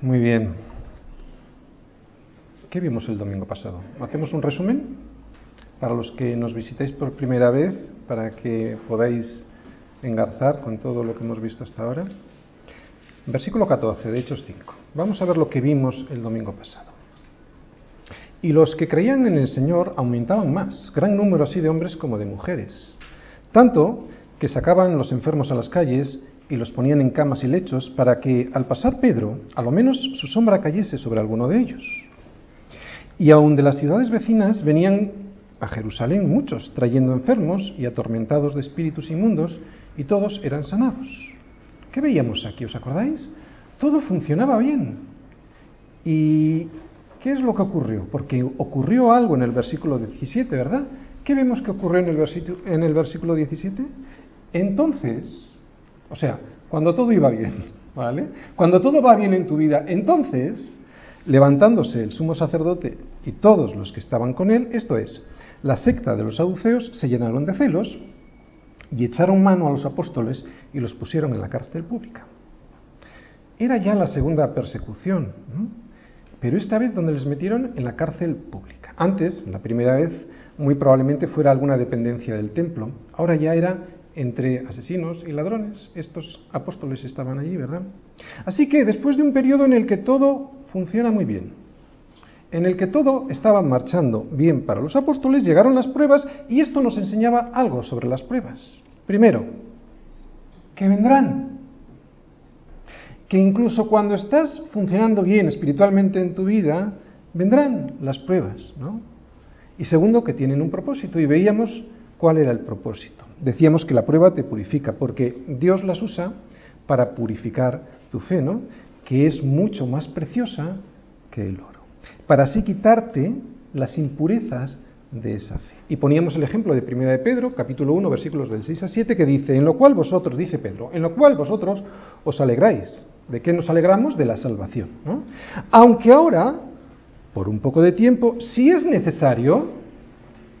Muy bien. ¿Qué vimos el domingo pasado? ¿Hacemos un resumen? Para los que nos visitáis por primera vez, para que podáis engarzar con todo lo que hemos visto hasta ahora. Versículo 14 de Hechos 5. Vamos a ver lo que vimos el domingo pasado. Y los que creían en el Señor aumentaban más, gran número así de hombres como de mujeres. Tanto que sacaban los enfermos a las calles y los ponían en camas y lechos para que al pasar Pedro, a lo menos su sombra cayese sobre alguno de ellos. Y aun de las ciudades vecinas venían a Jerusalén muchos, trayendo enfermos y atormentados de espíritus inmundos, y todos eran sanados. ¿Qué veíamos aquí? ¿Os acordáis? Todo funcionaba bien. ¿Y qué es lo que ocurrió? Porque ocurrió algo en el versículo 17, ¿verdad? ¿Qué vemos que ocurrió en el, versículo, en el versículo 17? Entonces, o sea, cuando todo iba bien, ¿vale? Cuando todo va bien en tu vida, entonces, levantándose el sumo sacerdote y todos los que estaban con él, esto es, la secta de los saduceos se llenaron de celos y echaron mano a los apóstoles y los pusieron en la cárcel pública. Era ya la segunda persecución, pero esta vez donde les metieron en la cárcel pública. Antes, la primera vez, muy probablemente fuera alguna dependencia del templo, ahora ya era entre asesinos y ladrones. Estos apóstoles estaban allí, ¿verdad? Así que después de un periodo en el que todo funciona muy bien, en el que todo estaba marchando bien para los apóstoles, llegaron las pruebas y esto nos enseñaba algo sobre las pruebas. Primero, que vendrán. Que incluso cuando estás funcionando bien espiritualmente en tu vida, vendrán las pruebas, ¿no? Y segundo, que tienen un propósito. Y veíamos cuál era el propósito. Decíamos que la prueba te purifica, porque Dios las usa para purificar tu fe, ¿no? Que es mucho más preciosa que el oro para así quitarte las impurezas de esa fe. Y poníamos el ejemplo de 1 de Pedro, capítulo 1, versículos del 6 a 7, que dice, en lo cual vosotros, dice Pedro, en lo cual vosotros os alegráis. ¿De qué nos alegramos? De la salvación. Aunque ahora, por un poco de tiempo, si es necesario,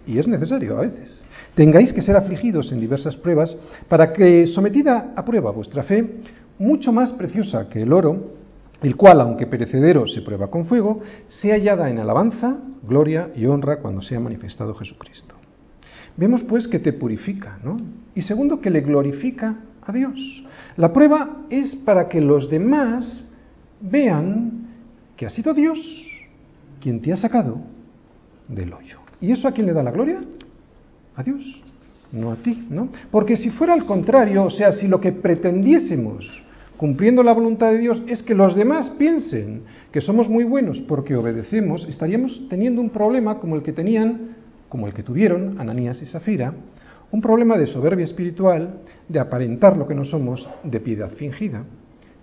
y es necesario a veces, tengáis que ser afligidos en diversas pruebas, para que, sometida a prueba vuestra fe, mucho más preciosa que el oro, el cual, aunque perecedero se prueba con fuego, sea hallada en alabanza, gloria y honra cuando sea manifestado Jesucristo. Vemos pues que te purifica, ¿no? Y segundo, que le glorifica a Dios. La prueba es para que los demás vean que ha sido Dios quien te ha sacado del hoyo. ¿Y eso a quién le da la gloria? A Dios, no a ti, ¿no? Porque si fuera al contrario, o sea, si lo que pretendiésemos cumpliendo la voluntad de Dios es que los demás piensen que somos muy buenos porque obedecemos, estaríamos teniendo un problema como el que tenían, como el que tuvieron Ananías y Safira, un problema de soberbia espiritual, de aparentar lo que no somos, de piedad fingida.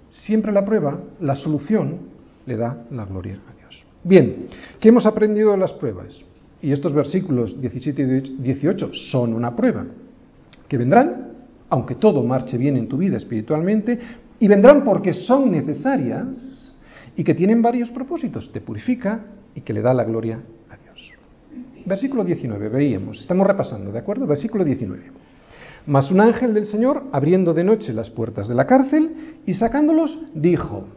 Siempre la prueba, la solución, le da la gloria a Dios. Bien, ¿qué hemos aprendido de las pruebas? Y estos versículos 17 y 18 son una prueba. Que vendrán, aunque todo marche bien en tu vida espiritualmente, y vendrán porque son necesarias y que tienen varios propósitos. Te purifica y que le da la gloria a Dios. Versículo 19, veíamos, estamos repasando, ¿de acuerdo? Versículo 19. Mas un ángel del Señor, abriendo de noche las puertas de la cárcel y sacándolos, dijo,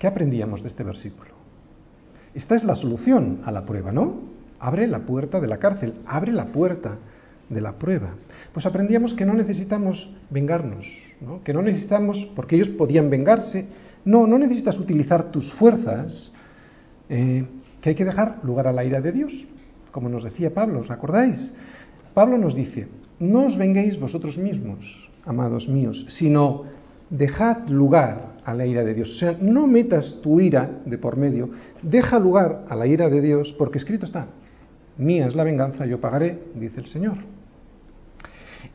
¿qué aprendíamos de este versículo? Esta es la solución a la prueba, ¿no? Abre la puerta de la cárcel, abre la puerta de la prueba. Pues aprendíamos que no necesitamos vengarnos, que no necesitamos, porque ellos podían vengarse, no, no necesitas utilizar tus fuerzas, eh, que hay que dejar lugar a la ira de Dios, como nos decía Pablo, ¿os acordáis? Pablo nos dice, no os venguéis vosotros mismos, amados míos, sino dejad lugar a la ira de Dios. O sea, no metas tu ira de por medio, deja lugar a la ira de Dios, porque escrito está, mía es la venganza, yo pagaré, dice el Señor.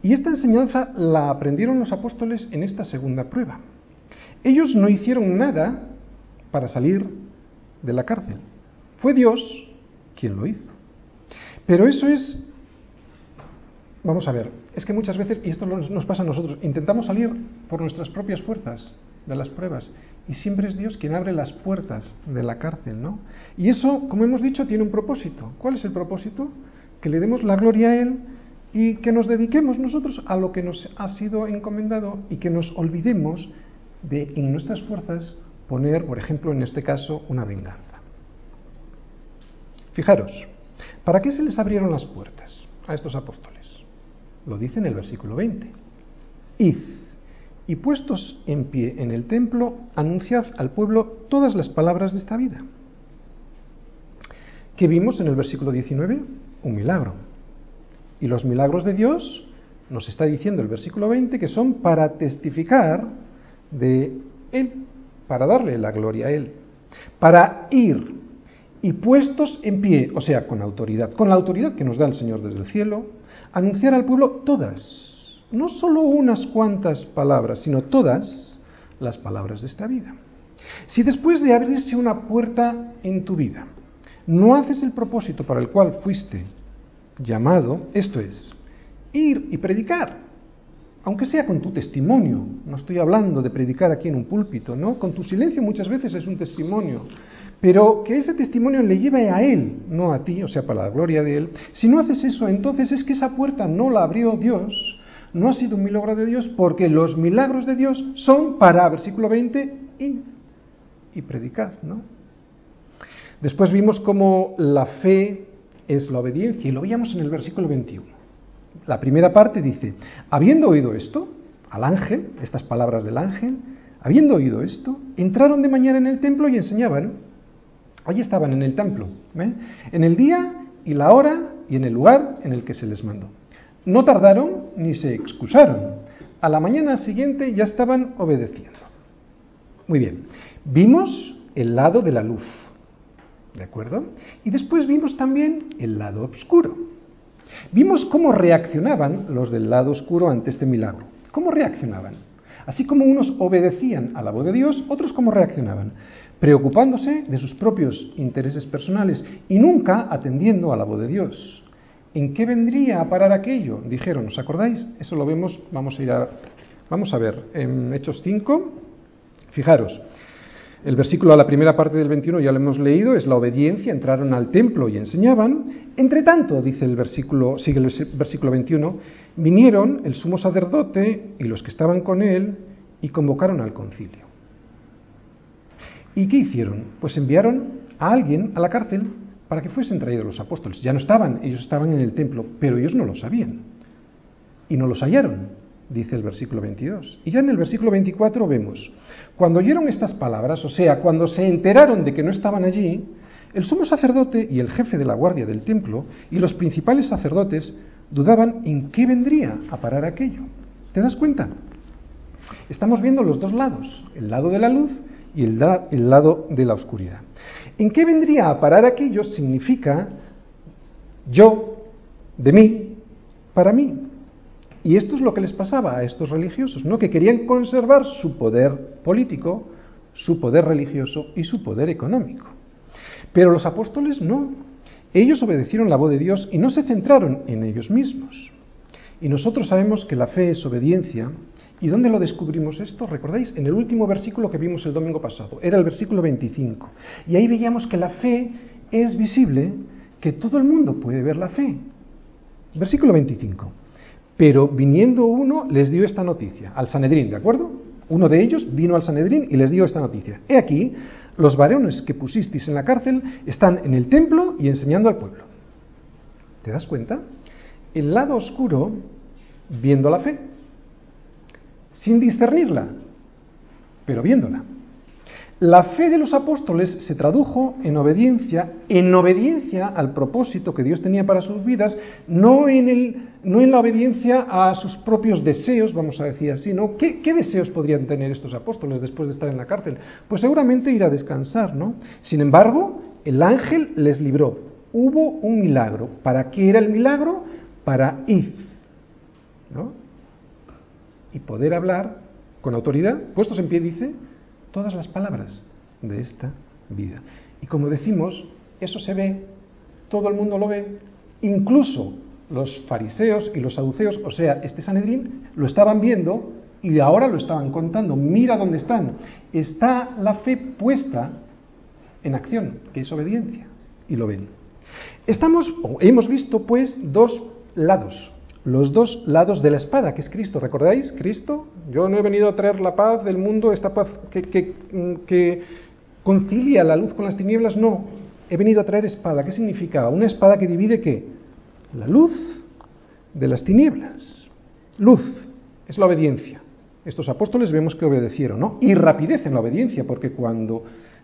Y esta enseñanza la aprendieron los apóstoles en esta segunda prueba. Ellos no hicieron nada para salir de la cárcel. Fue Dios quien lo hizo. Pero eso es, vamos a ver, es que muchas veces, y esto nos pasa a nosotros, intentamos salir por nuestras propias fuerzas de las pruebas y siempre es Dios quien abre las puertas de la cárcel, ¿no? Y eso, como hemos dicho, tiene un propósito. ¿Cuál es el propósito? Que le demos la gloria a Él y que nos dediquemos nosotros a lo que nos ha sido encomendado y que nos olvidemos de en nuestras fuerzas poner, por ejemplo, en este caso, una venganza. Fijaros, ¿para qué se les abrieron las puertas a estos apóstoles? Lo dice en el versículo 20. Id y puestos en pie en el templo, anunciad al pueblo todas las palabras de esta vida. ¿Qué vimos en el versículo 19? Un milagro. Y los milagros de Dios, nos está diciendo el versículo 20, que son para testificar de Él, para darle la gloria a Él, para ir y puestos en pie, o sea, con autoridad, con la autoridad que nos da el Señor desde el cielo, anunciar al pueblo todas, no solo unas cuantas palabras, sino todas las palabras de esta vida. Si después de abrirse una puerta en tu vida, no haces el propósito para el cual fuiste llamado, esto es, ir y predicar, aunque sea con tu testimonio, no estoy hablando de predicar aquí en un púlpito, ¿no? Con tu silencio muchas veces es un testimonio, pero que ese testimonio le lleve a Él, no a ti, o sea, para la gloria de Él. Si no haces eso, entonces es que esa puerta no la abrió Dios, no ha sido un milagro de Dios, porque los milagros de Dios son para, versículo 20, ir y predicad, ¿no? Después vimos cómo la fe es la obediencia y lo veíamos en el versículo 21. La primera parte dice, habiendo oído esto, al ángel, estas palabras del ángel, habiendo oído esto, entraron de mañana en el templo y enseñaban. Allí estaban en el templo, ¿eh? en el día y la hora y en el lugar en el que se les mandó. No tardaron ni se excusaron. A la mañana siguiente ya estaban obedeciendo. Muy bien, vimos el lado de la luz ¿De acuerdo? Y después vimos también el lado oscuro. Vimos cómo reaccionaban los del lado oscuro ante este milagro. ¿Cómo reaccionaban? Así como unos obedecían a la voz de Dios, otros cómo reaccionaban, preocupándose de sus propios intereses personales y nunca atendiendo a la voz de Dios. ¿En qué vendría a parar aquello? Dijeron, ¿os acordáis? Eso lo vemos, vamos a ir a, vamos a ver, en Hechos 5, fijaros, el versículo a la primera parte del 21 ya lo hemos leído, es la obediencia, entraron al templo y enseñaban. Entre tanto, dice el versículo, sigue el versículo 21, vinieron el sumo sacerdote y los que estaban con él y convocaron al concilio. ¿Y qué hicieron? Pues enviaron a alguien a la cárcel para que fuesen traídos los apóstoles. Ya no estaban, ellos estaban en el templo, pero ellos no lo sabían. Y no los hallaron dice el versículo 22. Y ya en el versículo 24 vemos, cuando oyeron estas palabras, o sea, cuando se enteraron de que no estaban allí, el sumo sacerdote y el jefe de la guardia del templo y los principales sacerdotes dudaban en qué vendría a parar aquello. ¿Te das cuenta? Estamos viendo los dos lados, el lado de la luz y el, el lado de la oscuridad. ¿En qué vendría a parar aquello? Significa yo, de mí, para mí. Y esto es lo que les pasaba a estos religiosos, ¿no? que querían conservar su poder político, su poder religioso y su poder económico. Pero los apóstoles no. Ellos obedecieron la voz de Dios y no se centraron en ellos mismos. Y nosotros sabemos que la fe es obediencia. ¿Y dónde lo descubrimos esto? ¿Recordáis? En el último versículo que vimos el domingo pasado. Era el versículo 25. Y ahí veíamos que la fe es visible, que todo el mundo puede ver la fe. Versículo 25. Pero viniendo uno les dio esta noticia, al Sanedrín, ¿de acuerdo? Uno de ellos vino al Sanedrín y les dio esta noticia. He aquí, los varones que pusisteis en la cárcel están en el templo y enseñando al pueblo. ¿Te das cuenta? El lado oscuro viendo la fe, sin discernirla, pero viéndola. La fe de los apóstoles se tradujo en obediencia, en obediencia al propósito que Dios tenía para sus vidas, no en, el, no en la obediencia a sus propios deseos, vamos a decir así, ¿no? ¿Qué, ¿Qué, deseos podrían tener estos apóstoles después de estar en la cárcel? Pues seguramente ir a descansar, ¿no? Sin embargo, el ángel les libró. Hubo un milagro. ¿Para qué era el milagro? Para ir, ¿no? Y poder hablar con autoridad, puestos en pie, dice, todas las palabras de esta vida. Y como decimos, eso se ve, todo el mundo lo ve, incluso los fariseos y los saduceos, o sea, este Sanedrín, lo estaban viendo y ahora lo estaban contando. Mira dónde están. Está la fe puesta en acción, que es obediencia, y lo ven. Estamos, o hemos visto, pues, dos lados, los dos lados de la espada, que es Cristo. ¿Recordáis? Cristo, yo no he venido a traer la paz del mundo, esta paz que, que concilia la luz con las tinieblas, no. He venido a traer espada. ¿Qué significa? Una espada que divide qué? La luz de las tinieblas. Luz es la obediencia. Estos apóstoles vemos que obedecieron, ¿no? Y rapidez en la obediencia, porque cuando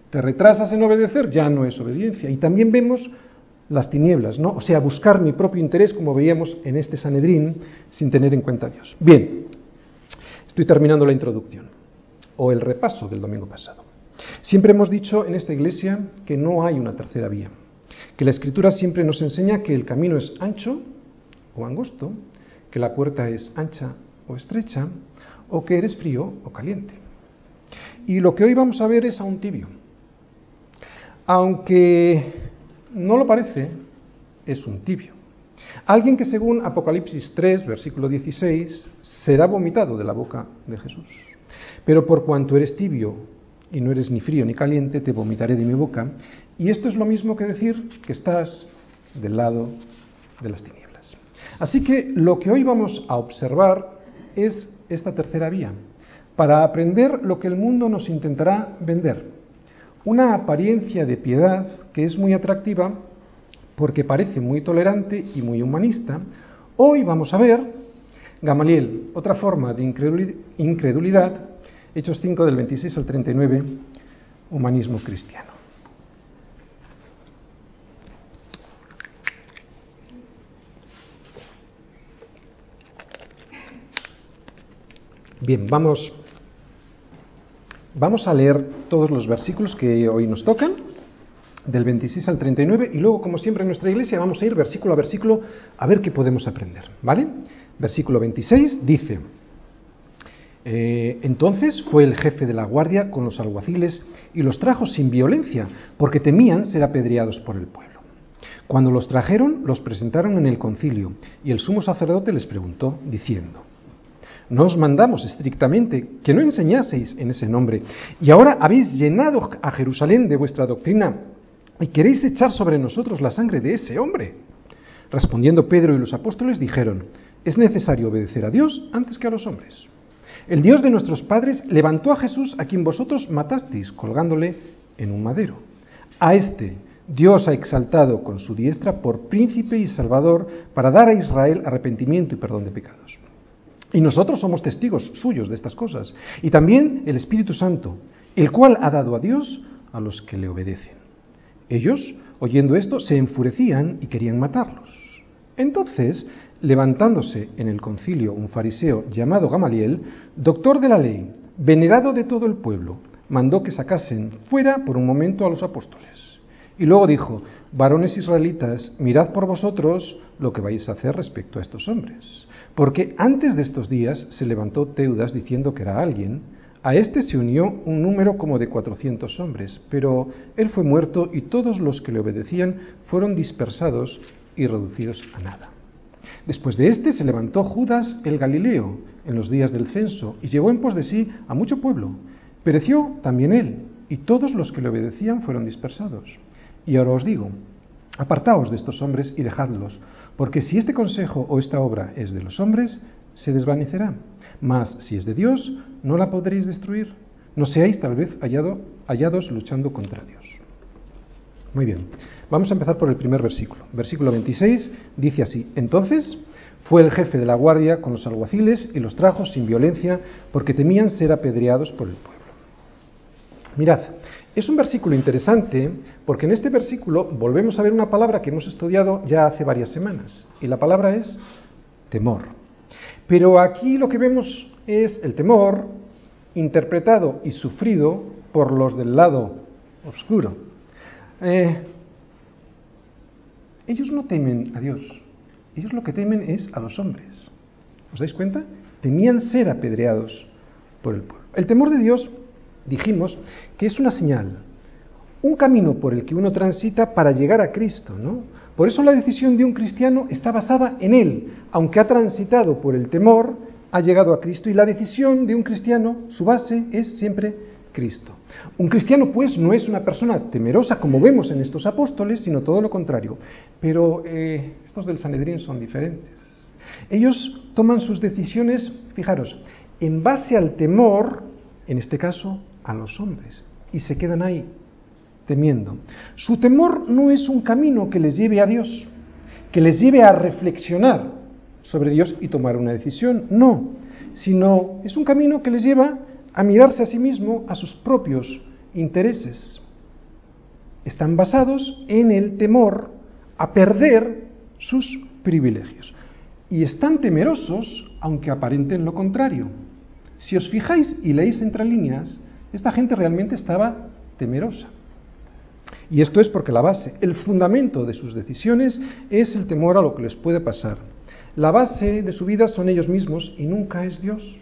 te retrasas en obedecer ya no es obediencia. Y también vemos las tinieblas, ¿no? O sea, buscar mi propio interés, como veíamos en este Sanedrín, sin tener en cuenta a Dios. Bien, estoy terminando la introducción, o el repaso del domingo pasado. Siempre hemos dicho en esta iglesia que no hay una tercera vía, que la Escritura siempre nos enseña que el camino es ancho o angosto, que la puerta es ancha o estrecha, o que eres frío o caliente. Y lo que hoy vamos a ver es a un tibio. Aunque no lo parece, es un tibio. Alguien que según Apocalipsis 3, versículo 16, será vomitado de la boca de Jesús. Pero por cuanto eres tibio y no eres ni frío ni caliente, te vomitaré de mi boca. Y esto es lo mismo que decir que estás del lado de las tinieblas. Así que lo que hoy vamos a observar es esta tercera vía, para aprender lo que el mundo nos intentará vender una apariencia de piedad que es muy atractiva porque parece muy tolerante y muy humanista. Hoy vamos a ver Gamaliel, otra forma de incredulidad, Hechos 5 del 26 al 39, humanismo cristiano. Bien, vamos Vamos a leer todos los versículos que hoy nos tocan, del 26 al 39, y luego, como siempre en nuestra iglesia, vamos a ir versículo a versículo a ver qué podemos aprender. ¿Vale? Versículo 26 dice, eh, entonces fue el jefe de la guardia con los alguaciles y los trajo sin violencia, porque temían ser apedreados por el pueblo. Cuando los trajeron, los presentaron en el concilio, y el sumo sacerdote les preguntó, diciendo, no os mandamos estrictamente que no enseñaseis en ese nombre. Y ahora habéis llenado a Jerusalén de vuestra doctrina y queréis echar sobre nosotros la sangre de ese hombre. Respondiendo Pedro y los apóstoles dijeron, es necesario obedecer a Dios antes que a los hombres. El Dios de nuestros padres levantó a Jesús a quien vosotros matasteis colgándole en un madero. A este Dios ha exaltado con su diestra por príncipe y salvador para dar a Israel arrepentimiento y perdón de pecados. Y nosotros somos testigos suyos de estas cosas. Y también el Espíritu Santo, el cual ha dado a Dios a los que le obedecen. Ellos, oyendo esto, se enfurecían y querían matarlos. Entonces, levantándose en el concilio un fariseo llamado Gamaliel, doctor de la ley, venerado de todo el pueblo, mandó que sacasen fuera por un momento a los apóstoles. Y luego dijo, varones israelitas, mirad por vosotros lo que vais a hacer respecto a estos hombres porque antes de estos días se levantó Teudas diciendo que era alguien, a este se unió un número como de cuatrocientos hombres, pero él fue muerto y todos los que le obedecían fueron dispersados y reducidos a nada. Después de este se levantó Judas el Galileo en los días del censo y llevó en pos de sí a mucho pueblo. Pereció también él y todos los que le obedecían fueron dispersados. Y ahora os digo, apartaos de estos hombres y dejadlos, porque si este consejo o esta obra es de los hombres, se desvanecerá. Mas si es de Dios, no la podréis destruir. No seáis tal vez hallado, hallados luchando contra Dios. Muy bien, vamos a empezar por el primer versículo. Versículo 26 dice así, entonces fue el jefe de la guardia con los alguaciles y los trajo sin violencia porque temían ser apedreados por el pueblo. Mirad, es un versículo interesante porque en este versículo volvemos a ver una palabra que hemos estudiado ya hace varias semanas y la palabra es temor. Pero aquí lo que vemos es el temor interpretado y sufrido por los del lado oscuro. Eh, ellos no temen a Dios, ellos lo que temen es a los hombres. ¿Os dais cuenta? Temían ser apedreados por el pueblo. El temor de Dios dijimos que es una señal, un camino por el que uno transita para llegar a Cristo, ¿no? Por eso la decisión de un cristiano está basada en él, aunque ha transitado por el temor, ha llegado a Cristo y la decisión de un cristiano, su base es siempre Cristo. Un cristiano, pues, no es una persona temerosa como vemos en estos apóstoles, sino todo lo contrario. Pero eh, estos del Sanedrín son diferentes. Ellos toman sus decisiones, fijaros, en base al temor, en este caso, a los hombres, y se quedan ahí, temiendo. Su temor no es un camino que les lleve a Dios, que les lleve a reflexionar sobre Dios y tomar una decisión, no, sino es un camino que les lleva a mirarse a sí mismo, a sus propios intereses. Están basados en el temor a perder sus privilegios. Y están temerosos, aunque aparenten lo contrario. Si os fijáis y leéis entre líneas, esta gente realmente estaba temerosa. Y esto es porque la base, el fundamento de sus decisiones es el temor a lo que les puede pasar. La base de su vida son ellos mismos y nunca es Dios.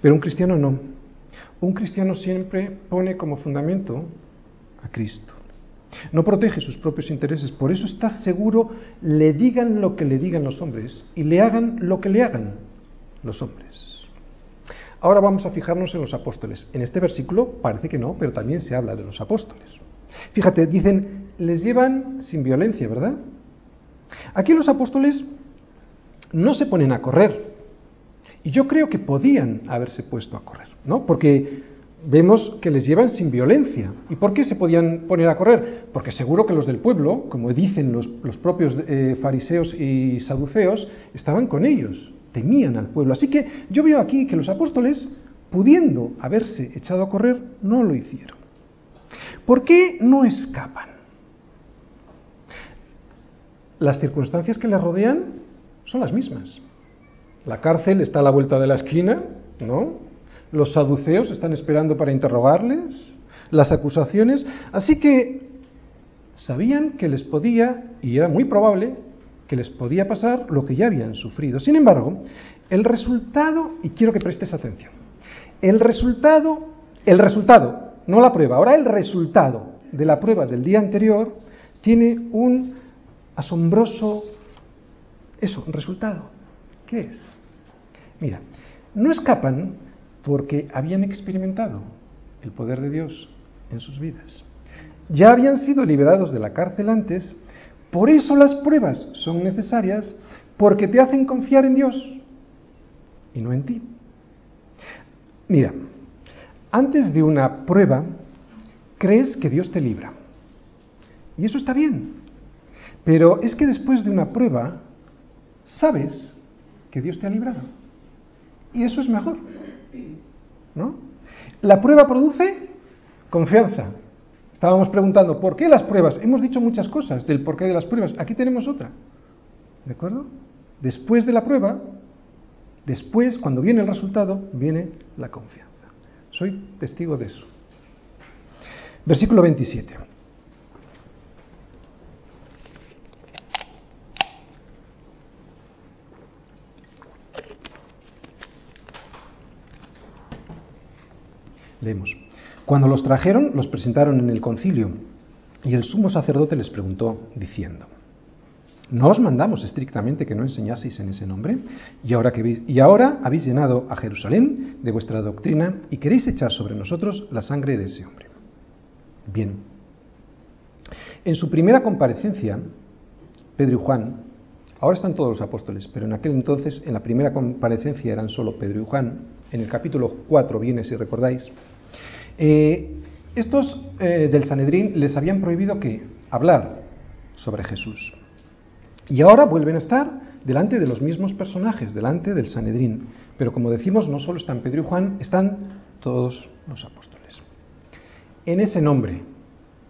Pero un cristiano no. Un cristiano siempre pone como fundamento a Cristo. No protege sus propios intereses, por eso está seguro, le digan lo que le digan los hombres y le hagan lo que le hagan los hombres. Ahora vamos a fijarnos en los apóstoles. En este versículo parece que no, pero también se habla de los apóstoles. Fíjate, dicen, les llevan sin violencia, ¿verdad? Aquí los apóstoles no se ponen a correr. Y yo creo que podían haberse puesto a correr, ¿no? Porque vemos que les llevan sin violencia. ¿Y por qué se podían poner a correr? Porque seguro que los del pueblo, como dicen los, propios eh, fariseos y saduceos, estaban con ellos, temían al pueblo. Así que yo veo aquí que los apóstoles, pudiendo haberse echado a correr, no lo hicieron. ¿Por qué no escapan? Las circunstancias que les rodean son las mismas. La cárcel está a la vuelta de la esquina, ¿no? Los saduceos están esperando para interrogarles, las acusaciones, así que sabían que les podía, y era muy probable, que les podía pasar lo que ya habían sufrido. Sin embargo, el resultado, y quiero que prestes atención, el resultado, el resultado, no la prueba, ahora el resultado de la prueba del día anterior tiene un asombroso, eso, resultado. ¿Qué es? Mira, no escapan porque habían experimentado el poder de Dios en sus vidas. Ya habían sido liberados de la cárcel antes, por eso las pruebas son necesarias, porque te hacen confiar en Dios y no en ti. Mira, antes de una prueba, crees que Dios te libra. Y eso está bien. Pero es que después de una prueba, sabes que Dios te ha librado. Y eso es mejor. ¿No? La prueba produce confianza. Estábamos preguntando, ¿por qué las pruebas? Hemos dicho muchas cosas del porqué de las pruebas. Aquí tenemos otra. ¿De acuerdo? Después de la prueba, después, cuando viene el resultado, viene la confianza. Soy testigo de eso. Versículo 27. Leemos. Cuando los trajeron, los presentaron en el concilio, y el sumo sacerdote les preguntó, diciendo, ¿no os mandamos estrictamente que no enseñaseis en ese nombre? Y ahora, que, y ahora habéis llenado a Jerusalén de vuestra doctrina y queréis echar sobre nosotros la sangre de ese hombre. Bien. En su primera comparecencia, Pedro y Juan, ahora están todos los apóstoles, pero en aquel entonces, en la primera comparecencia eran solo Pedro y Juan, en el capítulo 4 viene, si recordáis, eh, estos eh, del Sanedrín les habían prohibido que hablar sobre Jesús. Y ahora vuelven a estar delante de los mismos personajes, delante del Sanedrín. Pero como decimos, no solo están Pedro y Juan, están todos los apóstoles. En ese nombre,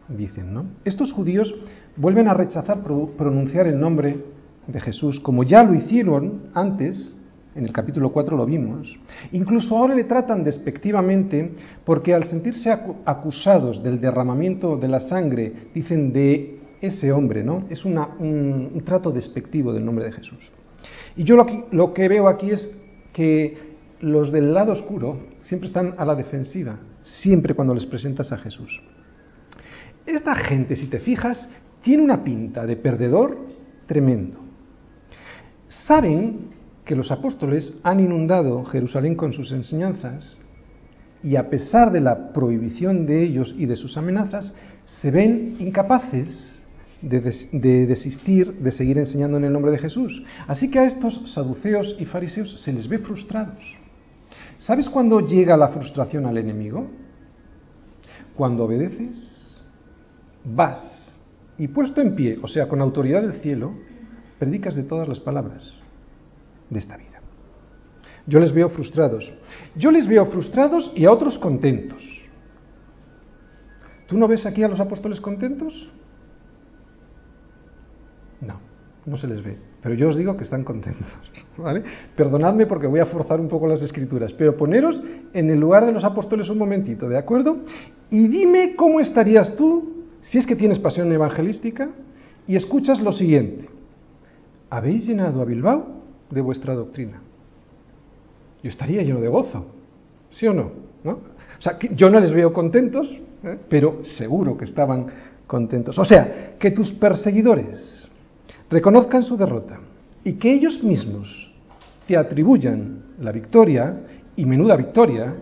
dicen, ¿no? Estos judíos vuelven a rechazar pronunciar el nombre de Jesús, como ya lo hicieron antes en el capítulo 4 lo vimos. Incluso ahora le tratan despectivamente porque al sentirse acusados del derramamiento de la sangre, dicen de ese hombre, ¿no? Es un, trato despectivo del nombre de Jesús. Y yo lo que, lo que veo aquí es que los del lado oscuro siempre están a la defensiva, siempre cuando les presentas a Jesús. Esta gente, si te fijas, tiene una pinta de perdedor tremendo. Saben que los apóstoles han inundado Jerusalén con sus enseñanzas y a pesar de la prohibición de ellos y de sus amenazas, se ven incapaces de, desistir de seguir enseñando en el nombre de Jesús. Así que a estos saduceos y fariseos se les ve frustrados. ¿Sabes cuándo llega la frustración al enemigo? Cuando obedeces, vas y puesto en pie, o sea, con autoridad del cielo, predicas de todas las palabras de esta vida. Yo les veo frustrados. Yo les veo frustrados y a otros contentos. ¿Tú no ves aquí a los apóstoles contentos? No, no se les ve. Pero yo os digo que están contentos. ¿vale? Perdonadme porque voy a forzar un poco las escrituras, pero poneros en el lugar de los apóstoles un momentito, ¿de acuerdo? Y dime cómo estarías tú, si es que tienes pasión evangelística, y escuchas lo siguiente. ¿Habéis llenado a Bilbao de vuestra doctrina? Yo estaría lleno de gozo, ¿sí o no? ¿No? O sea, yo no les veo contentos, ¿eh? pero seguro que estaban contentos. O sea, que tus perseguidores reconozcan su derrota y que ellos mismos te atribuyan la victoria, y menuda victoria,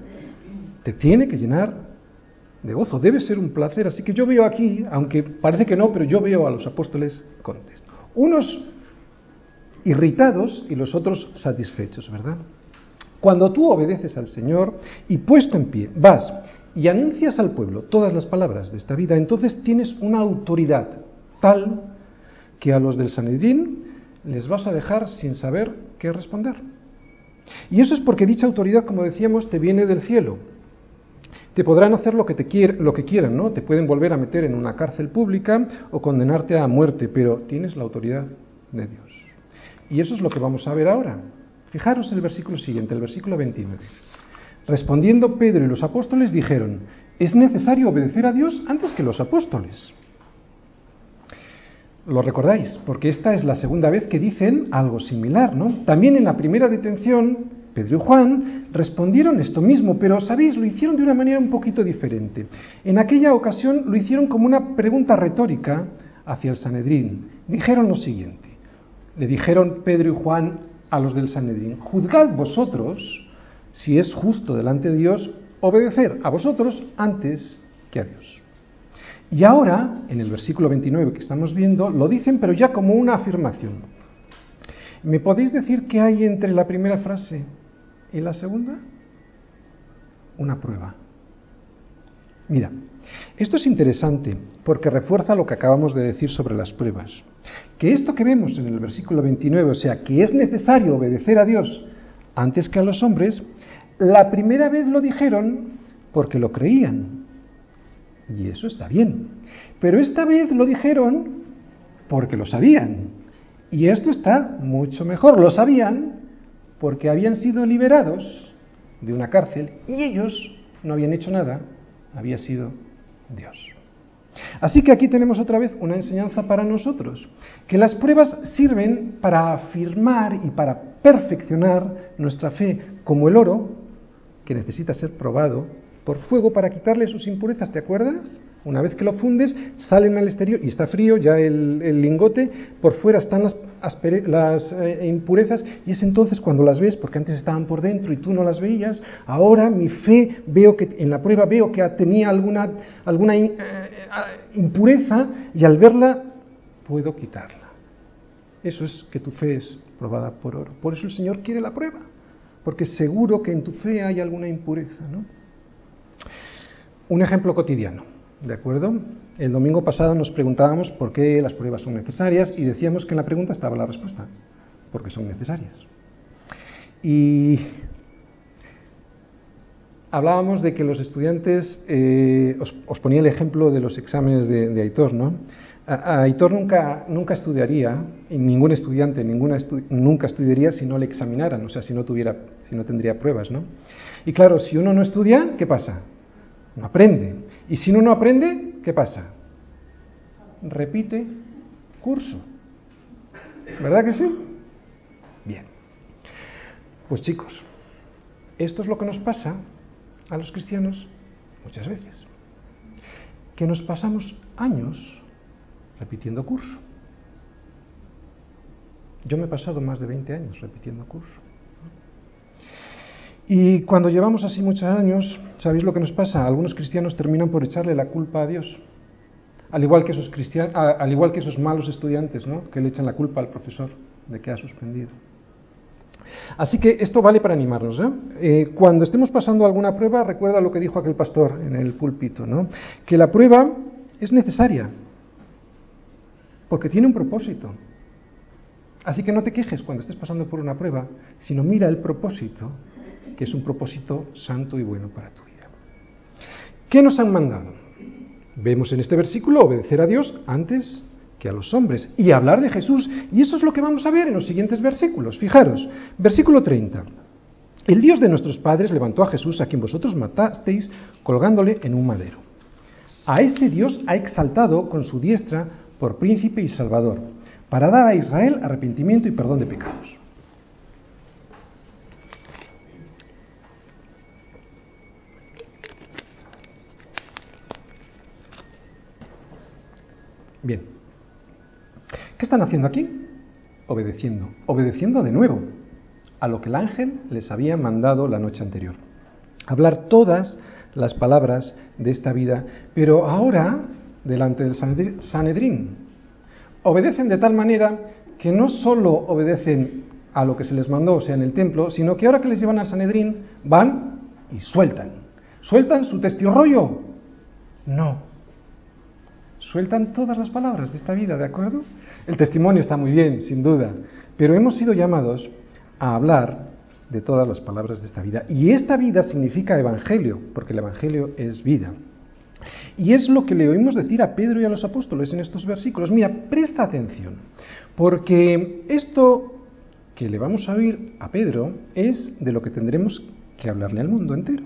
te tiene que llenar de gozo. Debe ser un placer. Así que yo veo aquí, aunque parece que no, pero yo veo a los apóstoles contentos. Unos irritados y los otros satisfechos, ¿verdad? Cuando tú obedeces al Señor y puesto en pie, vas y anuncias al pueblo todas las palabras de esta vida, entonces tienes una autoridad tal que a los del Sanedrín les vas a dejar sin saber qué responder. Y eso es porque dicha autoridad, como decíamos, te viene del cielo. Te podrán hacer lo que, te lo que quieran, ¿no? Te pueden volver a meter en una cárcel pública o condenarte a muerte, pero tienes la autoridad de Dios. Y eso es lo que vamos a ver ahora. Fijaros el versículo siguiente, el versículo 29. Respondiendo Pedro y los apóstoles dijeron, es necesario obedecer a Dios antes que los apóstoles. Lo recordáis, porque esta es la segunda vez que dicen algo similar, ¿no? También en la primera detención, Pedro y Juan respondieron esto mismo, pero sabéis, lo hicieron de una manera un poquito diferente. En aquella ocasión lo hicieron como una pregunta retórica hacia el Sanedrín. Dijeron lo siguiente. Le dijeron Pedro y Juan a los del Sanedrín, juzgad vosotros si es justo delante de Dios obedecer a vosotros antes que a Dios. Y ahora, en el versículo 29 que estamos viendo, lo dicen pero ya como una afirmación. ¿Me podéis decir qué hay entre la primera frase y la segunda? Una prueba. Mira, esto es interesante porque refuerza lo que acabamos de decir sobre las pruebas. Que esto que vemos en el versículo 29, o sea, que es necesario obedecer a Dios antes que a los hombres, la primera vez lo dijeron porque lo creían. Y eso está bien. Pero esta vez lo dijeron porque lo sabían. Y esto está mucho mejor. Lo sabían porque habían sido liberados de una cárcel y ellos no habían hecho nada, había sido Dios. Así que aquí tenemos otra vez una enseñanza para nosotros, que las pruebas sirven para afirmar y para perfeccionar nuestra fe, como el oro, que necesita ser probado por fuego para quitarle sus impurezas, ¿te acuerdas? Una vez que lo fundes, salen al exterior y está frío ya el, lingote, por fuera están las, eh, impurezas y es entonces cuando las ves, porque antes estaban por dentro y tú no las veías, ahora mi fe veo que en la prueba veo que tenía alguna, alguna eh, impureza y al verla puedo quitarla. Eso es que tu fe es probada por oro. Por eso el Señor quiere la prueba, porque seguro que en tu fe hay alguna impureza, ¿no? Un ejemplo cotidiano, ¿de acuerdo? El domingo pasado nos preguntábamos por qué las pruebas son necesarias y decíamos que en la pregunta estaba la respuesta, porque son necesarias. Y hablábamos de que los estudiantes, eh, os, ponía el ejemplo de los exámenes de, Aitor, ¿no? Aitor nunca, nunca estudiaría, y ningún estudiante ninguna nunca estudiaría si no le examinaran, o sea, si no, tuviera, si no tendría pruebas, ¿no? Y claro, si uno no estudia, ¿qué pasa? No aprende. Y si uno no aprende, ¿qué pasa? Repite curso. ¿Verdad que sí? Bien. Pues chicos, esto es lo que nos pasa a los cristianos muchas veces. Que nos pasamos años repitiendo curso. Yo me he pasado más de 20 años repitiendo curso. Y cuando llevamos así muchos años, ¿sabéis lo que nos pasa? Algunos cristianos terminan por echarle la culpa a Dios. Al igual que esos, al igual que esos malos estudiantes, ¿no? Que le echan la culpa al profesor de que ha suspendido. Así que esto vale para animarnos. ¿eh? Eh, cuando estemos pasando alguna prueba, recuerda lo que dijo aquel pastor en el púlpito, ¿no? que la prueba es necesaria, porque tiene un propósito. Así que no te quejes cuando estés pasando por una prueba, sino mira el propósito, que es un propósito santo y bueno para tu vida. ¿Qué nos han mandado? Vemos en este versículo obedecer a Dios antes que a los hombres y hablar de Jesús. Y eso es lo que vamos a ver en los siguientes versículos. Fijaros, versículo 30. El Dios de nuestros padres levantó a Jesús, a quien vosotros matasteis, colgándole en un madero. A este Dios ha exaltado con su diestra por príncipe y salvador, para dar a Israel arrepentimiento y perdón de pecados. Bien, ¿qué están haciendo aquí? Obedeciendo, obedeciendo de nuevo a lo que el ángel les había mandado la noche anterior. Hablar todas las palabras de esta vida, pero ahora delante del Sanedrín. Obedecen de tal manera que no solo obedecen a lo que se les mandó, o sea, en el templo, sino que ahora que les llevan al Sanedrín, van y sueltan. ¿Sueltan su rollo? No. Sueltan todas las palabras de esta vida, ¿de acuerdo? El testimonio está muy bien, sin duda, pero hemos sido llamados a hablar de todas las palabras de esta vida. Y esta vida significa evangelio, porque el evangelio es vida. Y es lo que le oímos decir a Pedro y a los apóstoles en estos versículos. Mira, presta atención, porque esto que le vamos a oír a Pedro es de lo que tendremos que hablarle al mundo entero.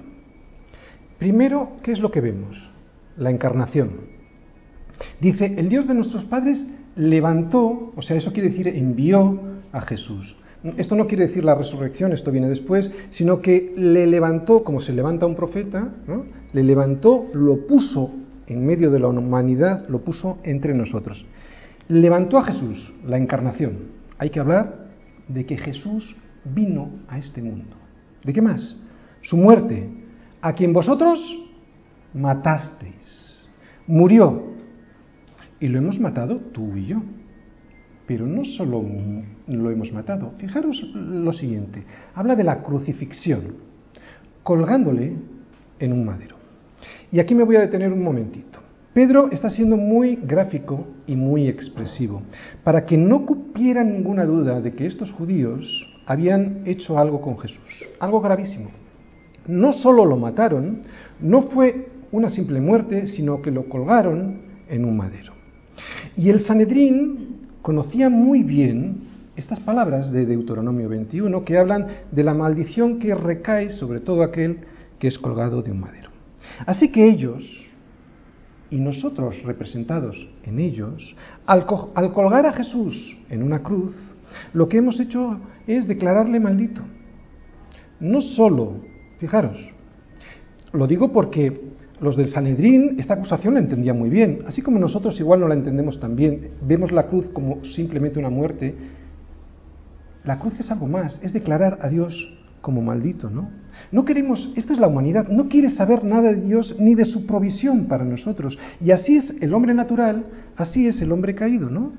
Primero, ¿qué es lo que vemos? La encarnación. Dice, el Dios de nuestros padres levantó, o sea, eso quiere decir envió a Jesús. Esto no quiere decir la resurrección, esto viene después, sino que le levantó, como se levanta un profeta, le levantó, lo puso en medio de la humanidad, lo puso entre nosotros. Levantó a Jesús, la encarnación. Hay que hablar de que Jesús vino a este mundo. ¿De qué más? Su muerte, a quien vosotros matasteis. Murió. Y lo hemos matado tú y yo. Pero no solo lo hemos matado. Fijaros lo siguiente. Habla de la crucifixión, colgándole en un madero. Y aquí me voy a detener un momentito. Pedro está siendo muy gráfico y muy expresivo, para que no cupiera ninguna duda de que estos judíos habían hecho algo con Jesús, algo gravísimo. No solo lo mataron, no fue una simple muerte, sino que lo colgaron en un madero. Y el Sanedrín conocía muy bien estas palabras de Deuteronomio 21 que hablan de la maldición que recae sobre todo aquel que es colgado de un madero. Así que ellos, y nosotros representados en ellos, al, colgar a Jesús en una cruz, lo que hemos hecho es declararle maldito. No solo, fijaros, lo digo porque los del Sanedrín esta acusación la entendían muy bien, así como nosotros igual no la entendemos tan bien, vemos la cruz como simplemente una muerte. La cruz es algo más, es declarar a Dios como maldito, ¿no? No queremos, esta es la humanidad, no quiere saber nada de Dios ni de su provisión para nosotros. Y así es el hombre natural, así es el hombre caído, ¿no?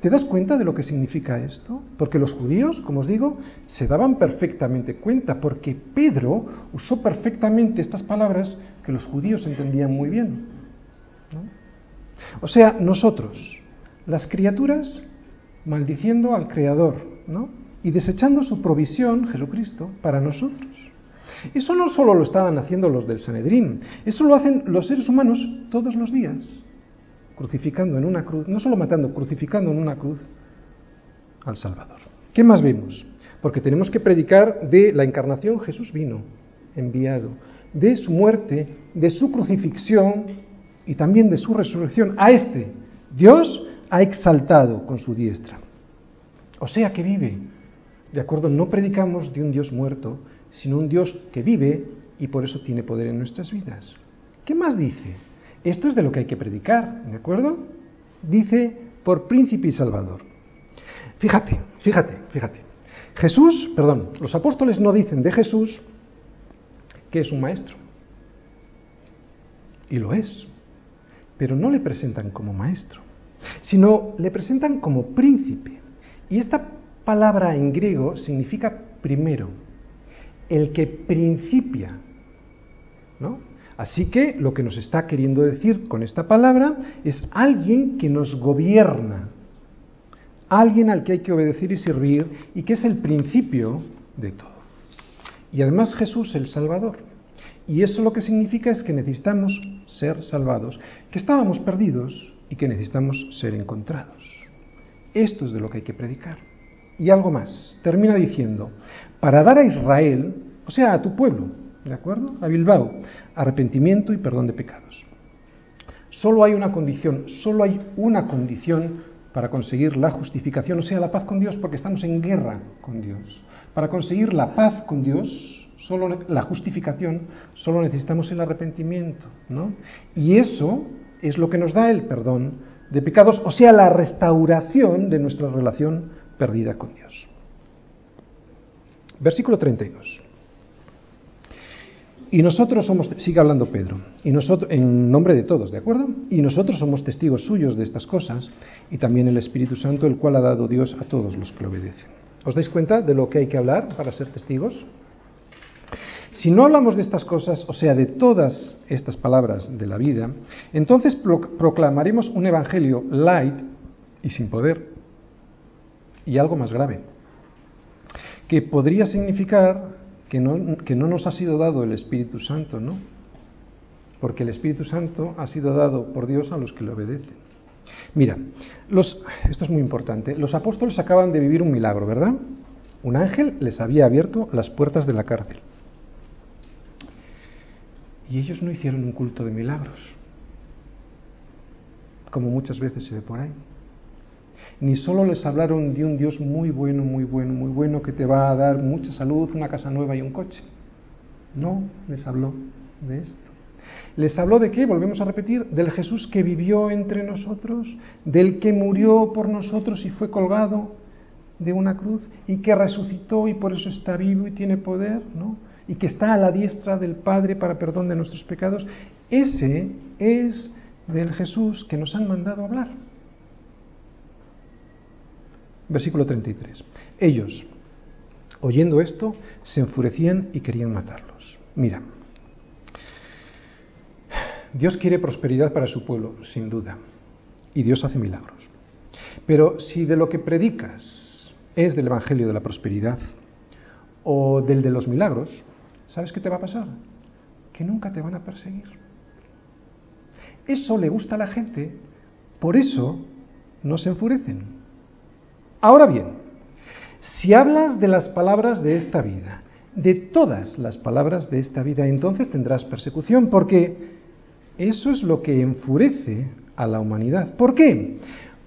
¿Te das cuenta de lo que significa esto? Porque los judíos, como os digo, se daban perfectamente cuenta, porque Pedro usó perfectamente estas palabras que los judíos entendían muy bien. O sea, nosotros, las criaturas, maldiciendo al Creador, ¿no? Y desechando su provisión, Jesucristo, para nosotros. Eso no solo lo estaban haciendo los del Sanedrín, eso lo hacen los seres humanos todos los días, crucificando en una cruz, no solo matando, crucificando en una cruz al Salvador. ¿Qué más vemos? Porque tenemos que predicar de la encarnación, Jesús vino, enviado, de su muerte, de su crucifixión y también de su resurrección. A este Dios ha exaltado con su diestra. O sea que vive. De acuerdo, no predicamos de un Dios muerto, sino un Dios que vive y por eso tiene poder en nuestras vidas. ¿Qué más dice? Esto es de lo que hay que predicar, ¿de acuerdo? Dice por príncipe y salvador. Fíjate, fíjate, fíjate. Jesús, perdón, los apóstoles no dicen de Jesús que es un maestro. Y lo es. pero no le presentan como maestro, sino le presentan como príncipe. Y esta palabra en griego significa primero, el que principia. ¿no? Así que lo que nos está queriendo decir con esta palabra es alguien que nos gobierna, alguien al que hay que obedecer y servir y que es el principio de todo. Y además Jesús el Salvador. Y eso lo que significa es que necesitamos ser salvados, que estábamos perdidos y que necesitamos ser encontrados. Esto es de lo que hay que predicar. Y algo más. Termina diciendo, para dar a Israel, o sea, a tu pueblo, ¿de acuerdo? A Bilbao, arrepentimiento y perdón de pecados. Solo hay una condición, solo hay una condición para conseguir la justificación, o sea, la paz con Dios, porque estamos en guerra con Dios. Para conseguir la paz con Dios, solo la justificación, solo necesitamos el arrepentimiento, ¿no? Y eso es lo que nos da el perdón de pecados, o sea, la restauración de nuestra relación perdida con Dios. Versículo 32. Y nosotros somos, sigue hablando Pedro, y nosotros, en nombre de todos, ¿de acuerdo? Y nosotros somos testigos suyos de estas cosas, y también el Espíritu Santo, el cual ha dado Dios a todos los que le obedecen. ¿Os dais cuenta de lo que hay que hablar para ser testigos? Si no hablamos de estas cosas, o sea, de todas estas palabras de la vida, entonces proclamaremos un evangelio light y sin poder. Y algo más grave, que podría significar que no, que no nos ha sido dado el Espíritu Santo, ¿no? Porque el Espíritu Santo ha sido dado por Dios a los que le obedecen. Mira, esto es muy importante. Los apóstoles acaban de vivir un milagro, ¿verdad? Un ángel les había abierto las puertas de la cárcel. Y ellos no hicieron un culto de milagros, como muchas veces se ve por ahí. Ni solo les hablaron de un Dios muy bueno, muy bueno, muy bueno, que te va a dar mucha salud, una casa nueva y un coche. No, les habló de esto. ¿Les habló de qué? Volvemos a repetir, del Jesús que vivió entre nosotros, del que murió por nosotros y fue colgado de una cruz y que resucitó y por eso está vivo y tiene poder, ¿no? y que está a la diestra del Padre para perdón de nuestros pecados, ese es del Jesús que nos han mandado hablar. Versículo 33. Ellos, oyendo esto, se enfurecían y querían matarlos. Mira, Dios quiere prosperidad para su pueblo, sin duda, y Dios hace milagros. Pero si de lo que predicas es del Evangelio de la prosperidad o del de los milagros, ¿sabes qué te va a pasar? Que nunca te van a perseguir. Eso le gusta a la gente, por eso no se enfurecen. Ahora bien, si hablas de las palabras de esta vida, de todas las palabras de esta vida, entonces tendrás persecución, porque eso es lo que enfurece a la humanidad. ¿Por qué?